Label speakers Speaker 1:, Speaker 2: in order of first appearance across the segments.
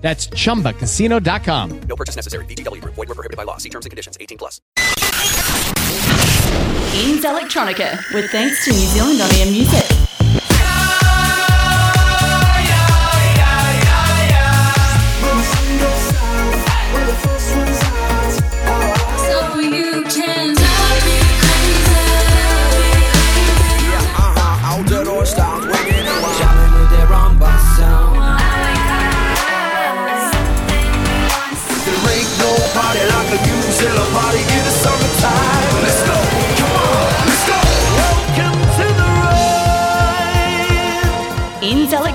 Speaker 1: That's chumbacasino.com.
Speaker 2: No purchase necessary. VGW Group. Void were prohibited by law. See terms and conditions. 18 plus.
Speaker 3: NZ Electronica, with thanks to New Zealand On Air Music.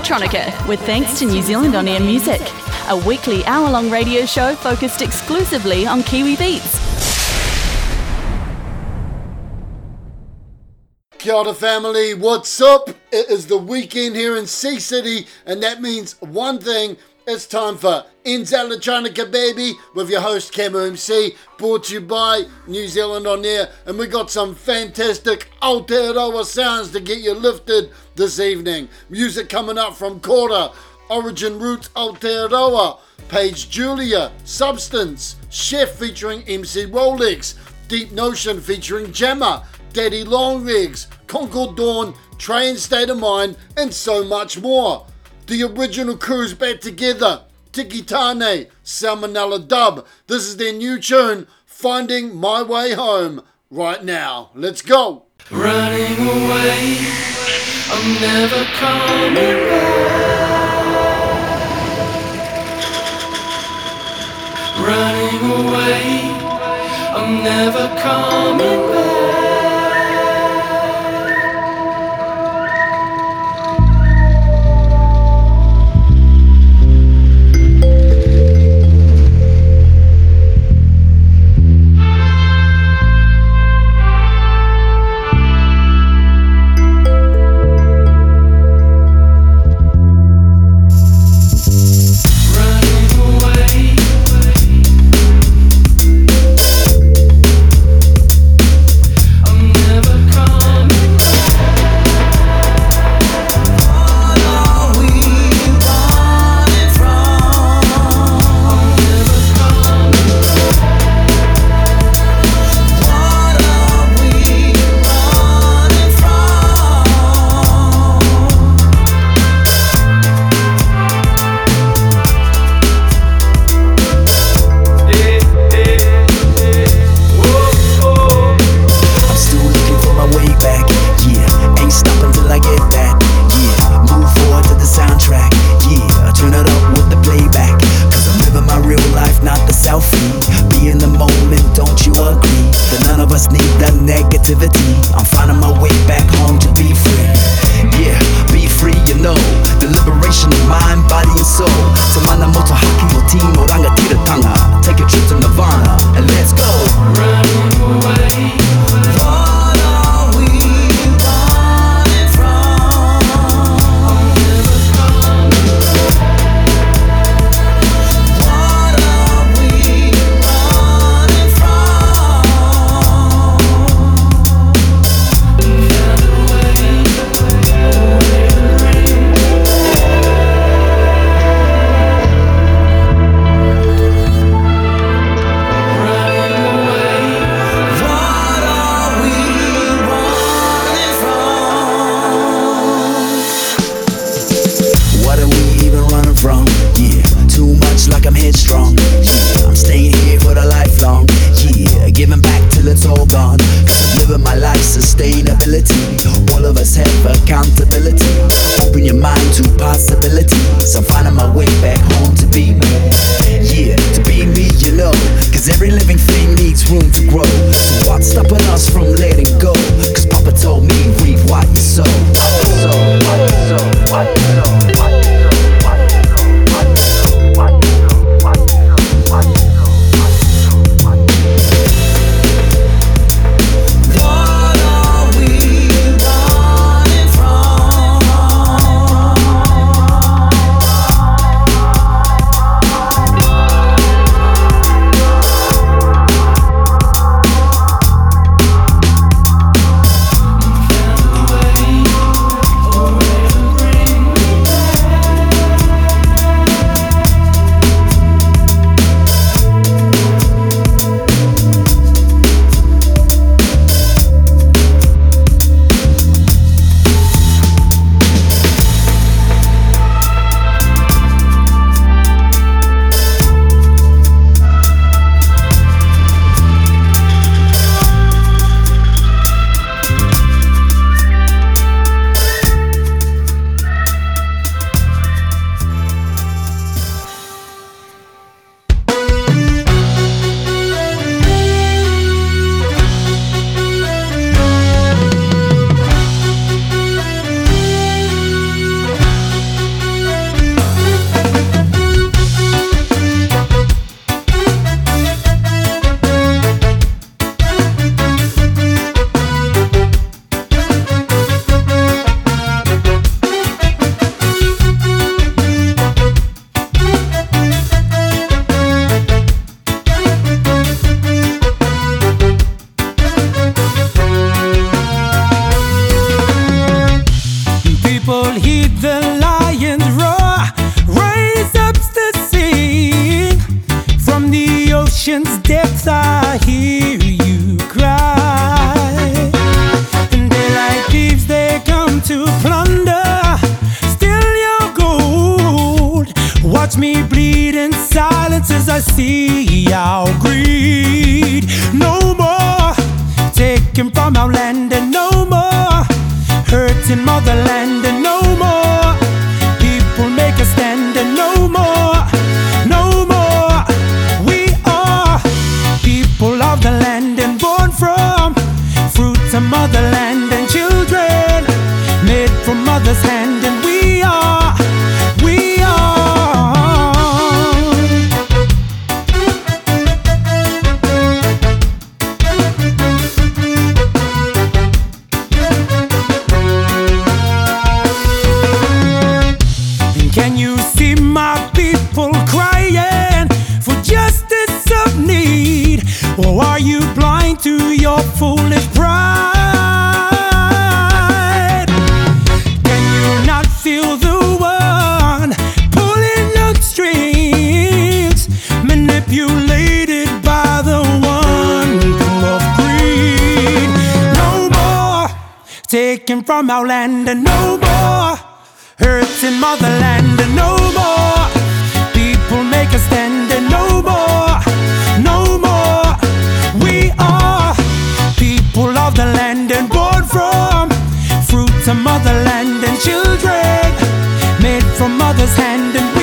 Speaker 3: Electronica, with thanks to New Zealand On Air Music. A weekly hour long radio show focused exclusively on Kiwi beats.
Speaker 4: Kia ora family, what's up? It is the weekend here in Sea City, and that means one thing. It's time for NZ Electronica Baby with your host Camo MC, brought to you by New Zealand On Air. And we got some fantastic Aotearoa sounds to get you lifted this evening. Music coming up from Kora, Origin Roots Aotearoa, Paige Julia, Substance, Cheff featuring MC Rolex, Deep Notion featuring Gemma, Daddy Longlegs, Concord Dawn, Train State of Mind, and so much more. The original crew's back together. Tiki Taane, Salmonella Dub. This is their new tune, Finding My Way Home, right now. Let's go.
Speaker 5: Running away, I'm never coming back. Running away, I'm never coming back.
Speaker 6: That negativity. I'm finding my way back home to be free. Yeah, be free, you know. The liberation of mind, body, and soul. To mana moto haki o
Speaker 5: from
Speaker 7: our land and no more. Hurts in motherland and no more. People make a stand and no more, no more. We are people of the land and born from fruits of motherland and children. Made from mother's hand and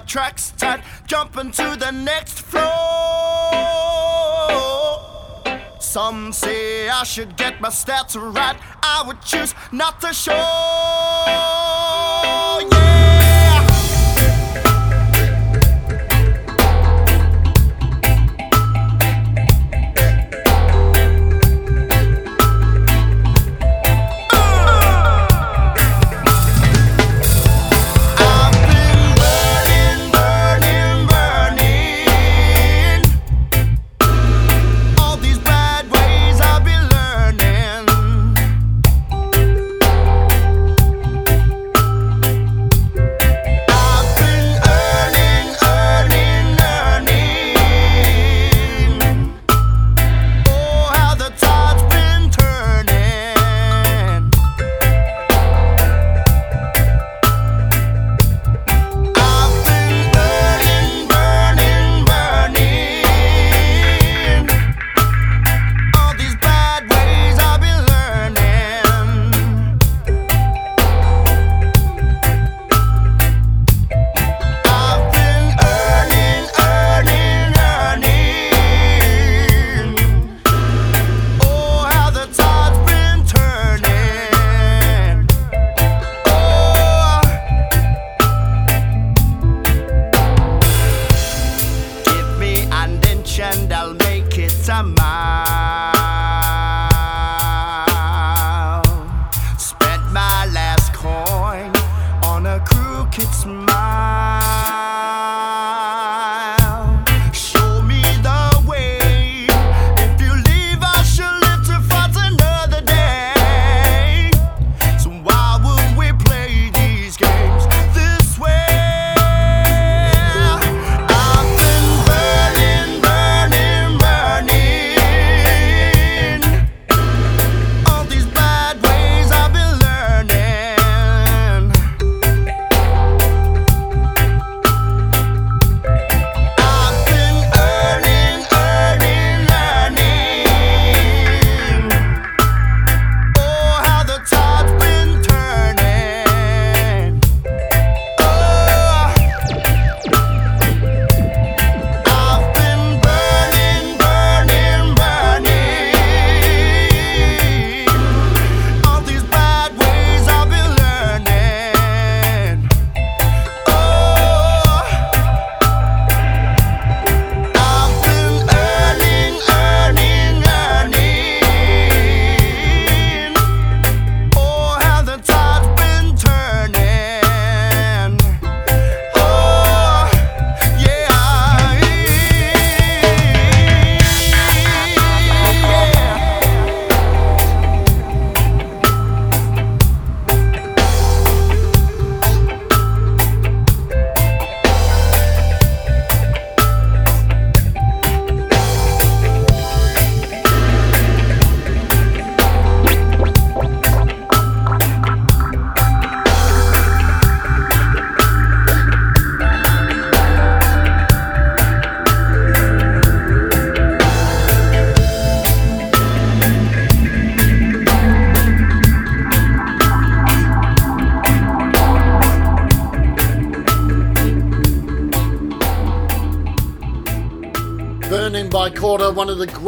Speaker 8: my tracks, tight, jumping to the next floor. Some say I should get my stats right. I would choose not to show.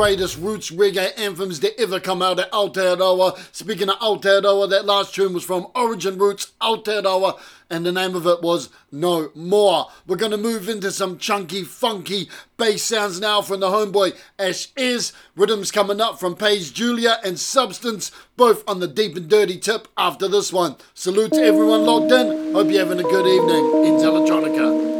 Speaker 4: Greatest roots reggae anthems that ever come out of Aotearoa. Speaking of Aotearoa, that last tune was from Origin Roots Aotearoa, and the name of it was No More. We're going to move into some chunky, funky bass sounds now from the homeboy Ash Is. Rhythms coming up from Paige Julia and Substance, both on the deep and dirty tip after this one. Salute to everyone logged in. Hope you're having a good evening in Electronica.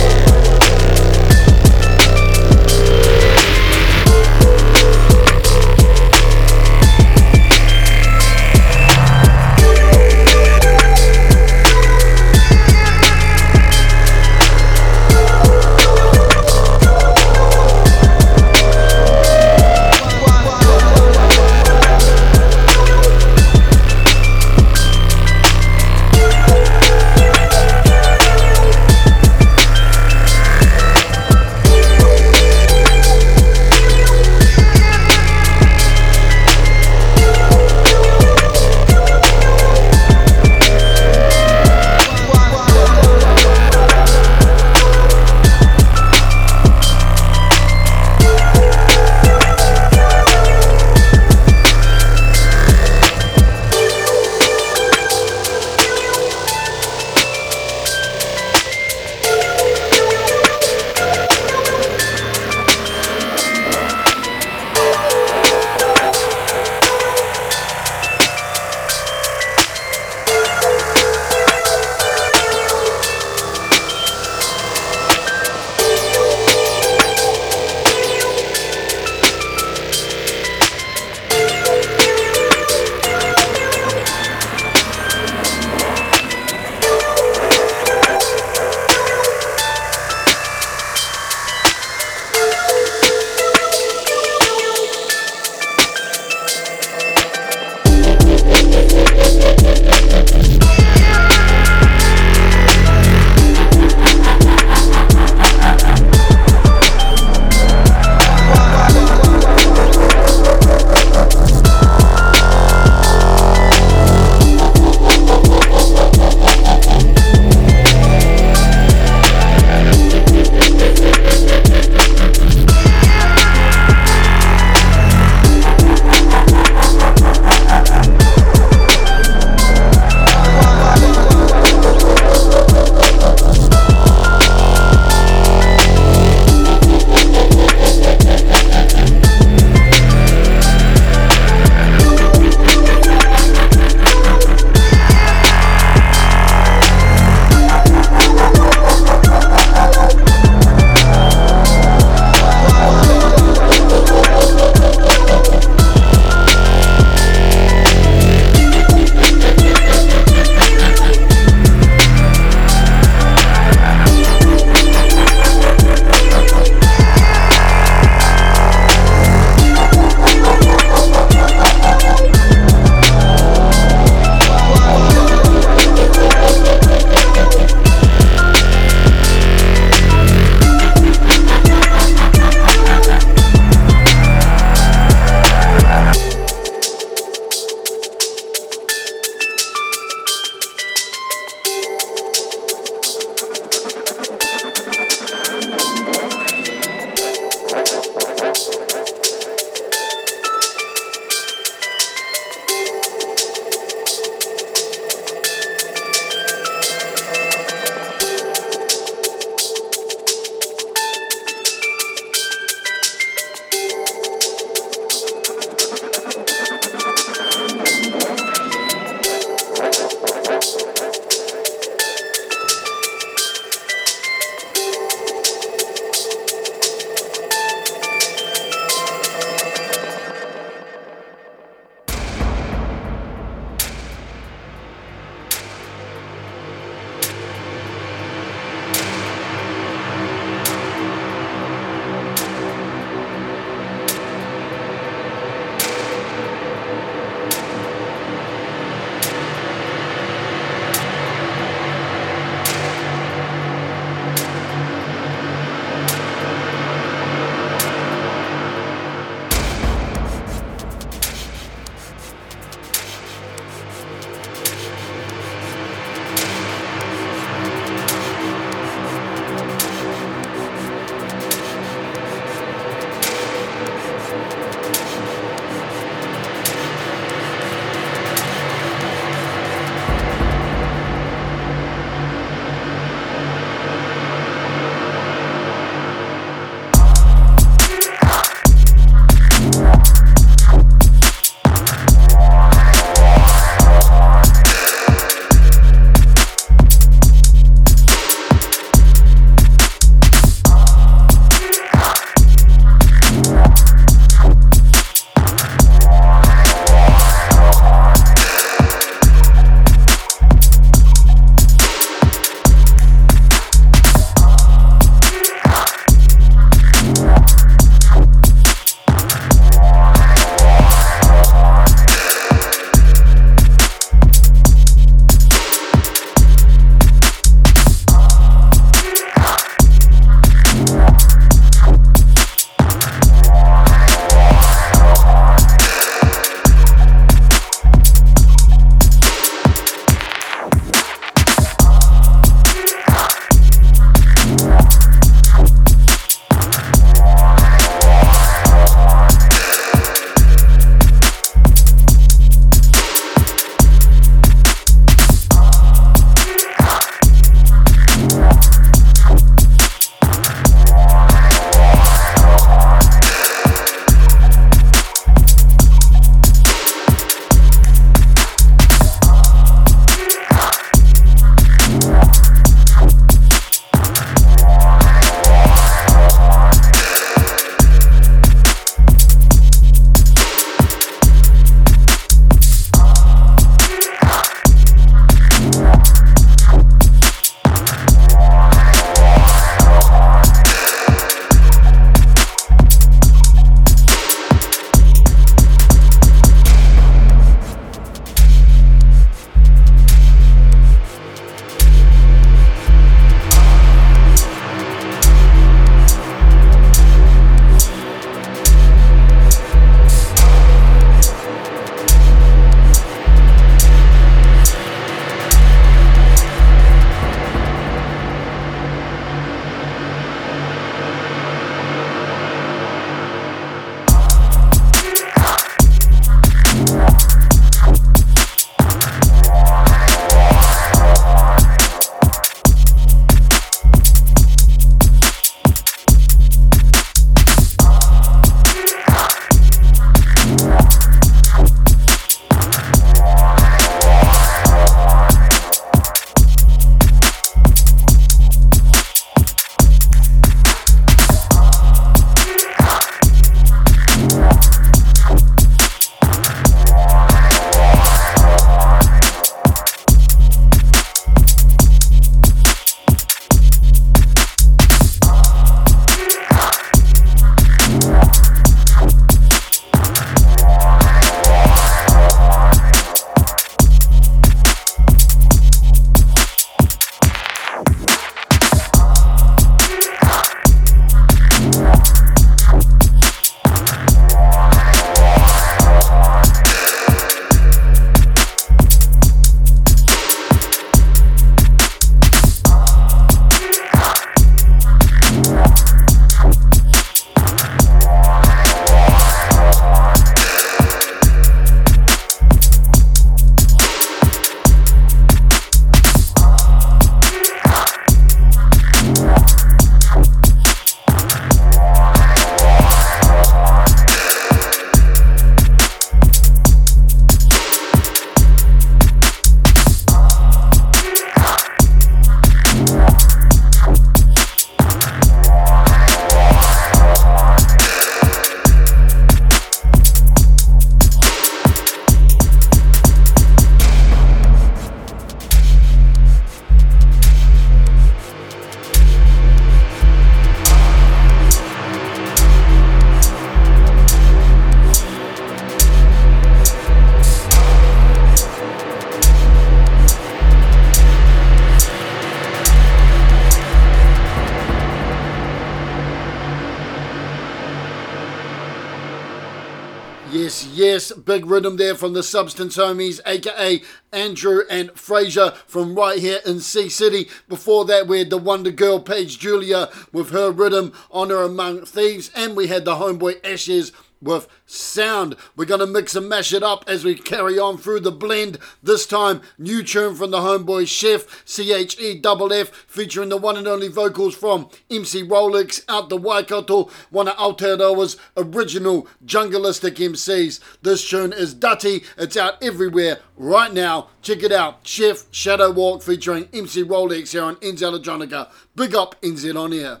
Speaker 4: Yes, yes, big rhythm there from the Substance Homies, aka Andrew and Fraser from right here in Sea City. Before that, we had the Wonder Girl Paige Julia with her rhythm Honor Among Thieves, and we had the Homeboy Ashes with sound. We're going to mix and mash it up as we carry on through the blend. This time, new tune from the homeboy Cheff, C H E F F, featuring the one and only vocals from MC Rolex out the Waikato, one of Aotearoa's original jungleistic MCs. This tune is Dutty. It's out everywhere right now. Check it out. Cheff Shadow Walk featuring MC Rolex here on NZ Electronica. Big up NZ on air.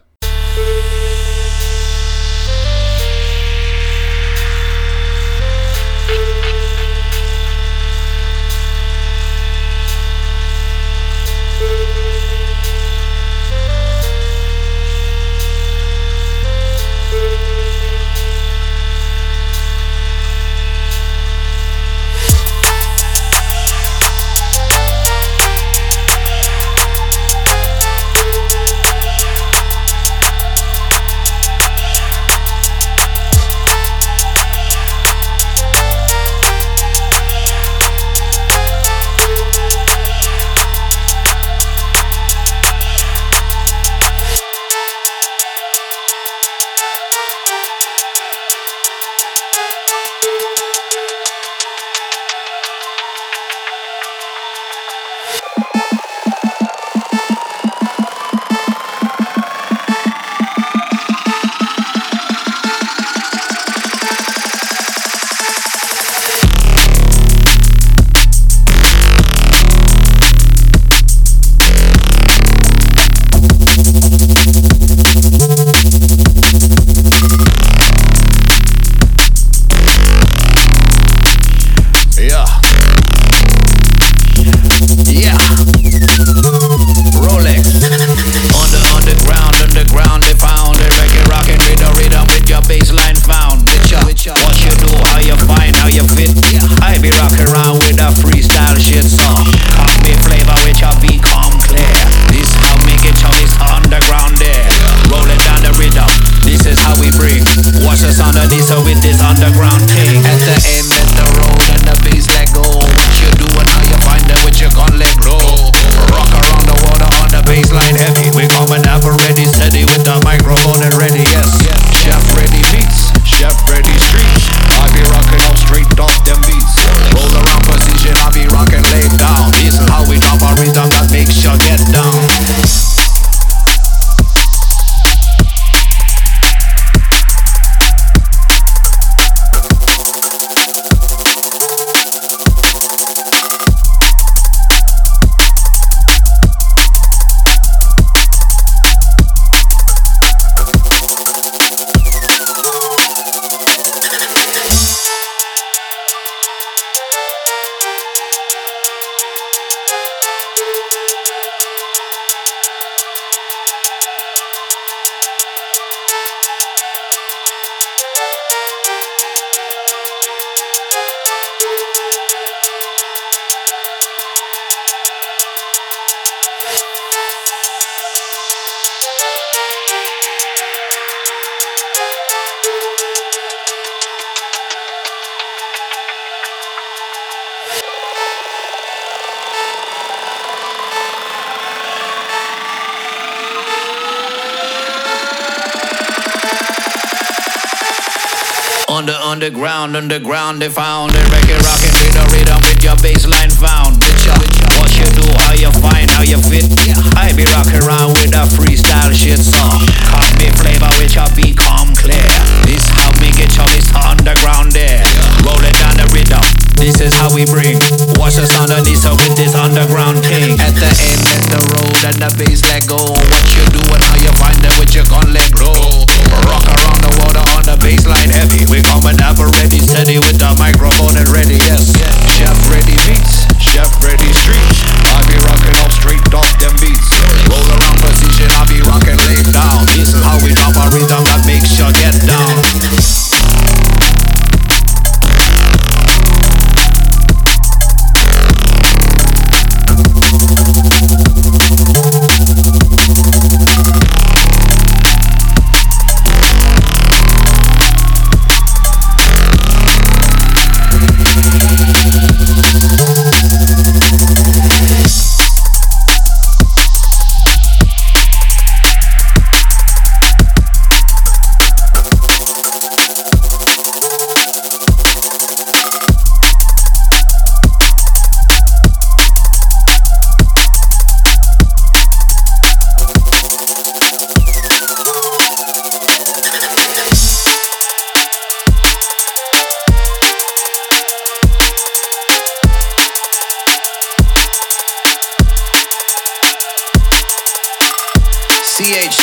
Speaker 9: The underground, underground, they found it. Reggae rocking with the rhythm with your bassline found. Bitch, uh, what you do, how you find, how you fit. I be rocking around with a freestyle shit song. Cop me flavor with your beat come clear. This how me get your Mr. Underground there. Rolling down the rhythm. This is how we bring. Watch us underneath so with this underground king. At the end of the road and the bass let go. What you do and how you find it with your gun let grow. Rock around the water on the bassline heavy. We coming up ready, steady with the microphone and ready. Yes, chef ready beats, chef ready streets. I be rocking up straight off them beats. Roll around position, I be rocking laid down. This is how we drop our rhythm that makes you get down.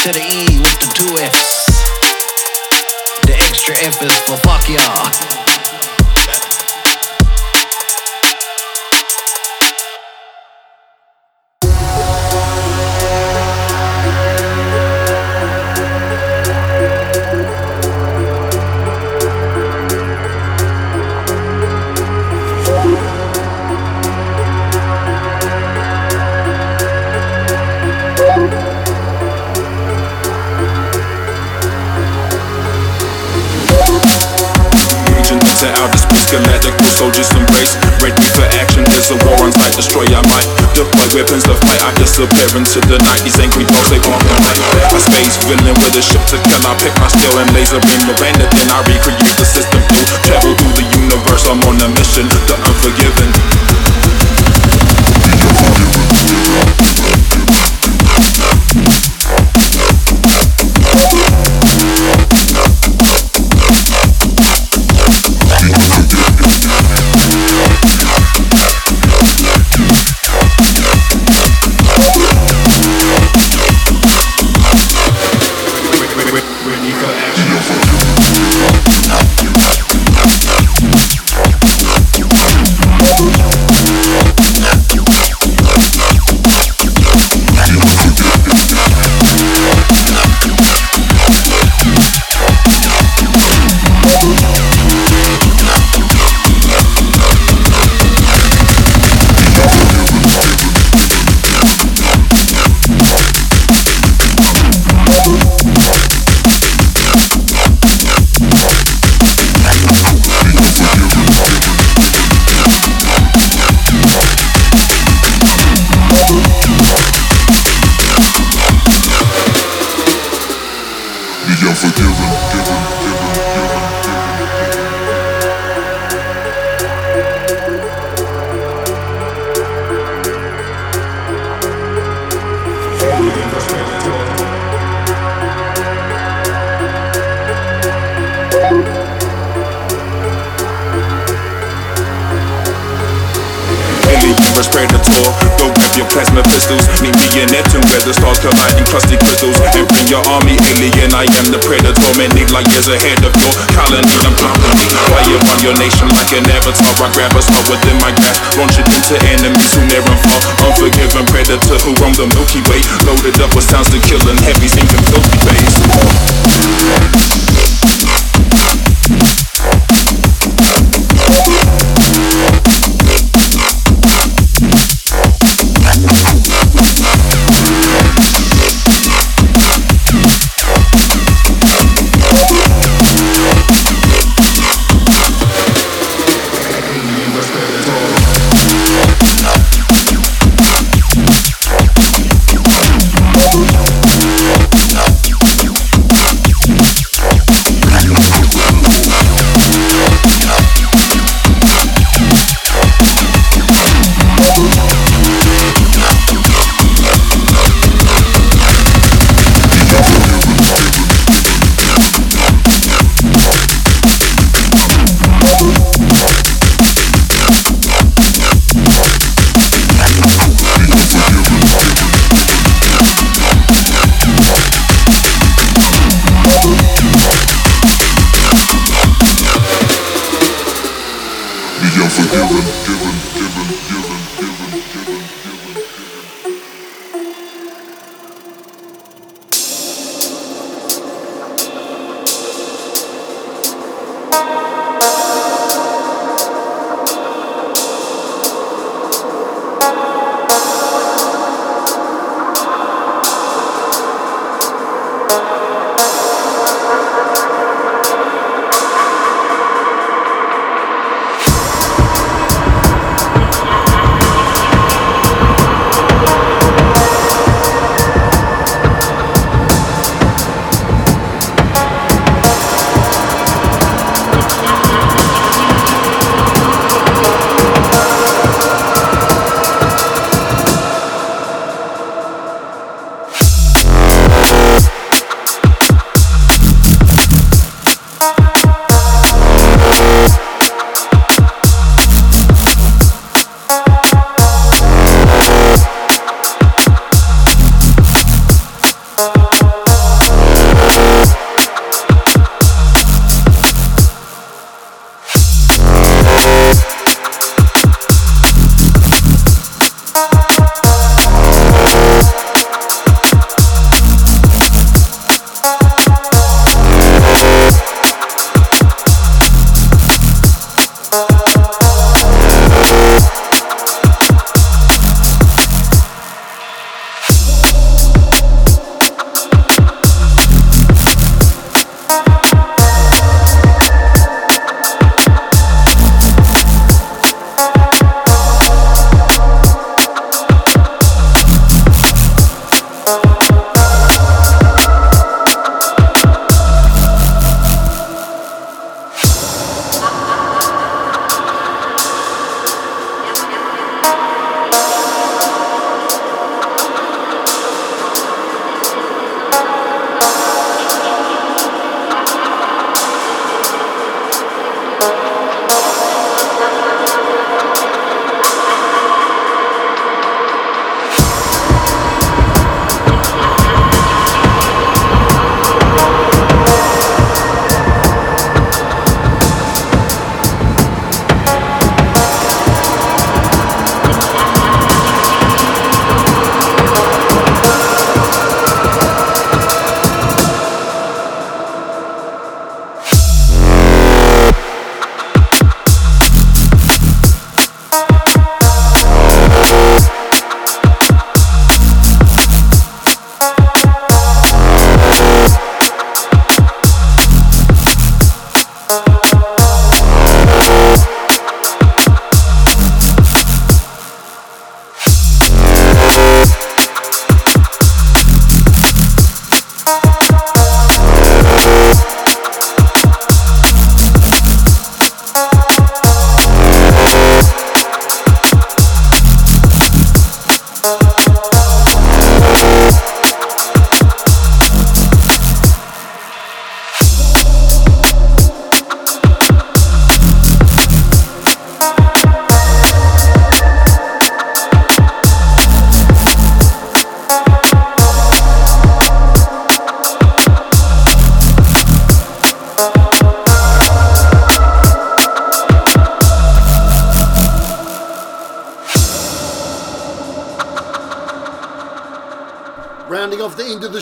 Speaker 9: To the E with the two F's. The extra F is for fuck y'all.
Speaker 10: Weapons to fight, I disappear into the night. These angry dogs, they walk the night. A space villain with a ship to kill. I pick my steel and laser beam the rain, and then I recreate the system through. Travel through the universe, I'm on a mission, the unforgiven. Ready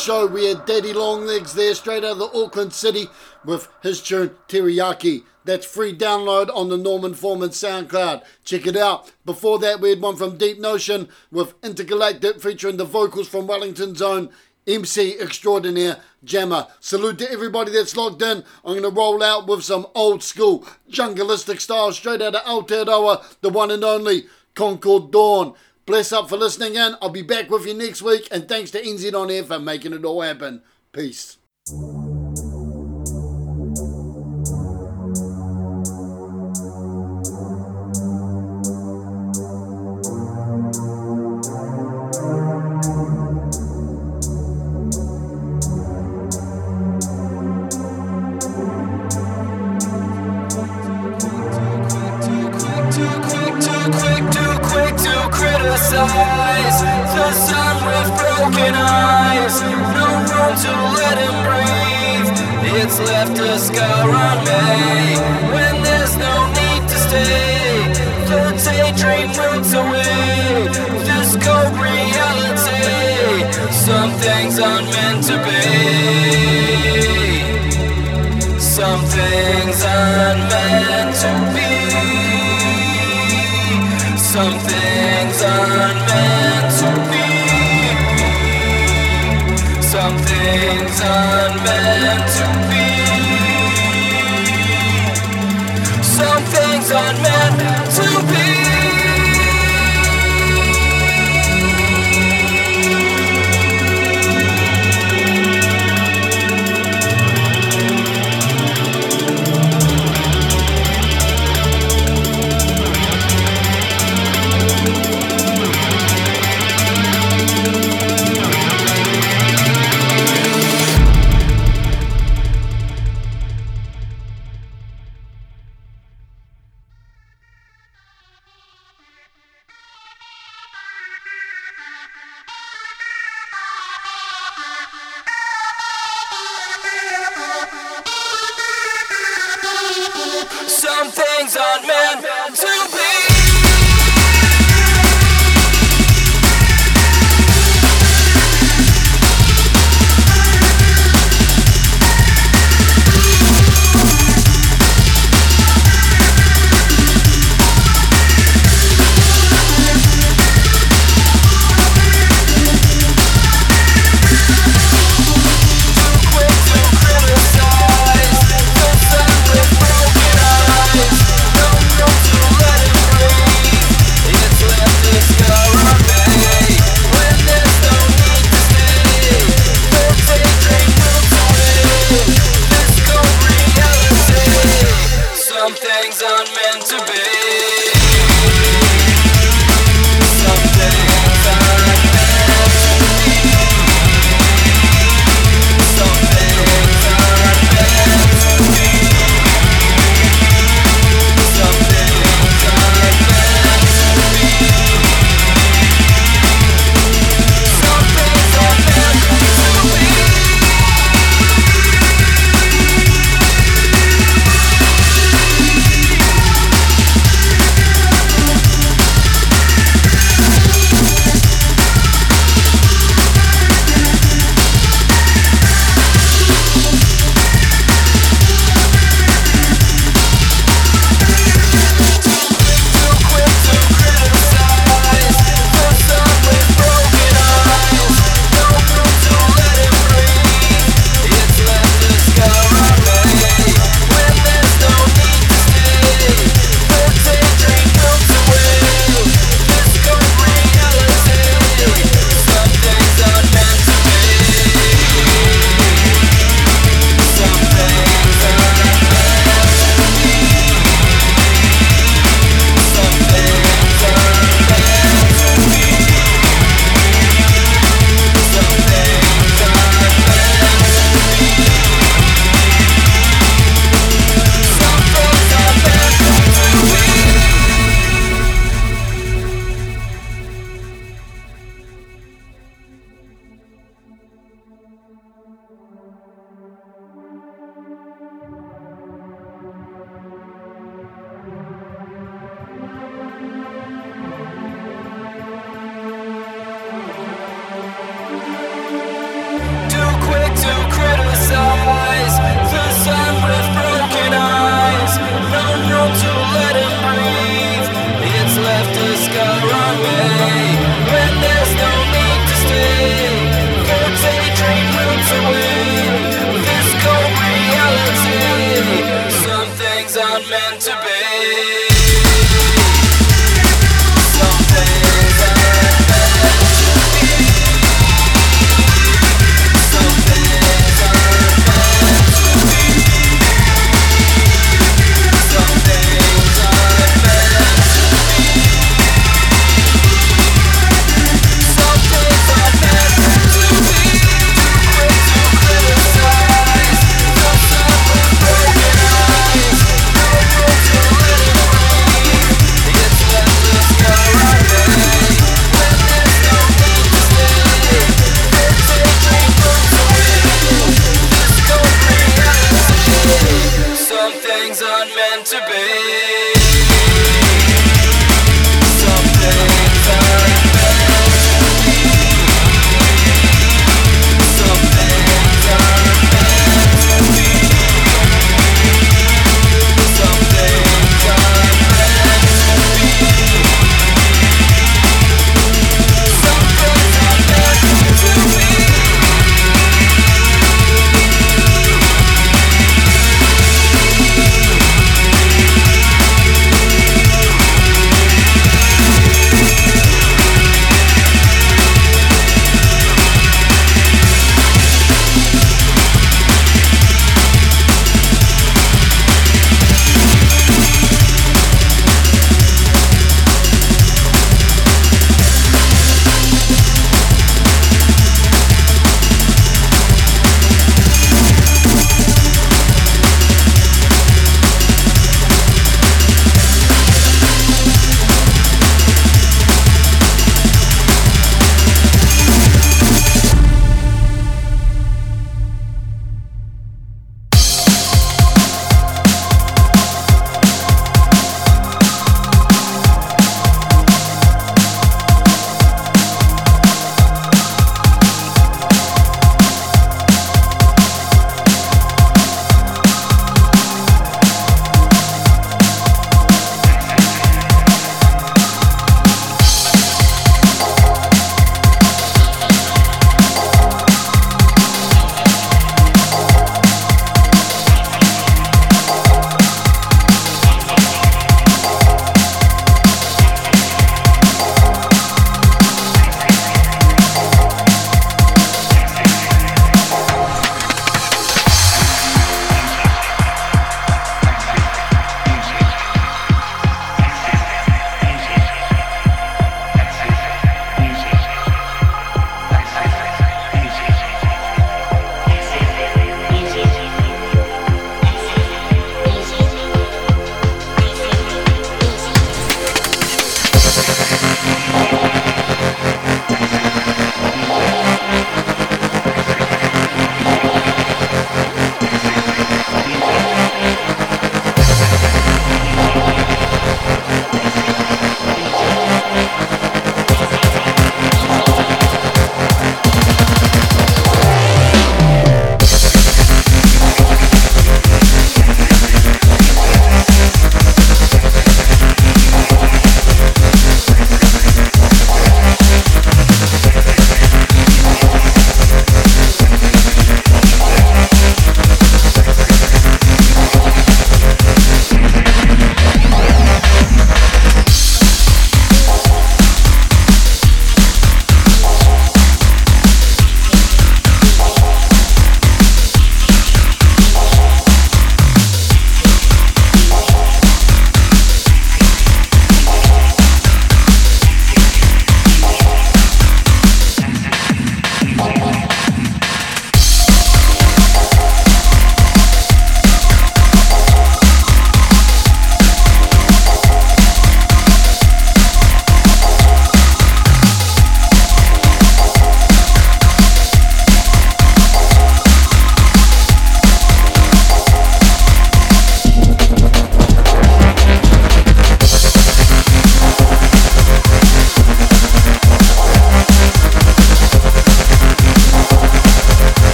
Speaker 4: show, we had Daddy Longlegs there, straight out of the Auckland City, with his tune Teriyaki. That's free download on the Norman Foreman SoundCloud. Check it out. Before that, we had one from Deep Notion with Intergalactic featuring the vocals from Wellington's own MC extraordinaire Jammer. Salute to everybody that's logged in. I'm going to roll out with some old school jungleistic style straight out of Aotearoa, the one and only Concord Dawn. Bless up for listening in. I'll be back with you next week. And thanks to NZ On Air for making it all happen. Peace.
Speaker 5: Too criticize the son with broken eyes. No room to let him breathe. It's left a scar on me when there's no need to stay. The daydream melts away. This cold reality. Some things aren't meant to be. Some things aren't meant to be. Some things aren't meant to be. Some things aren't meant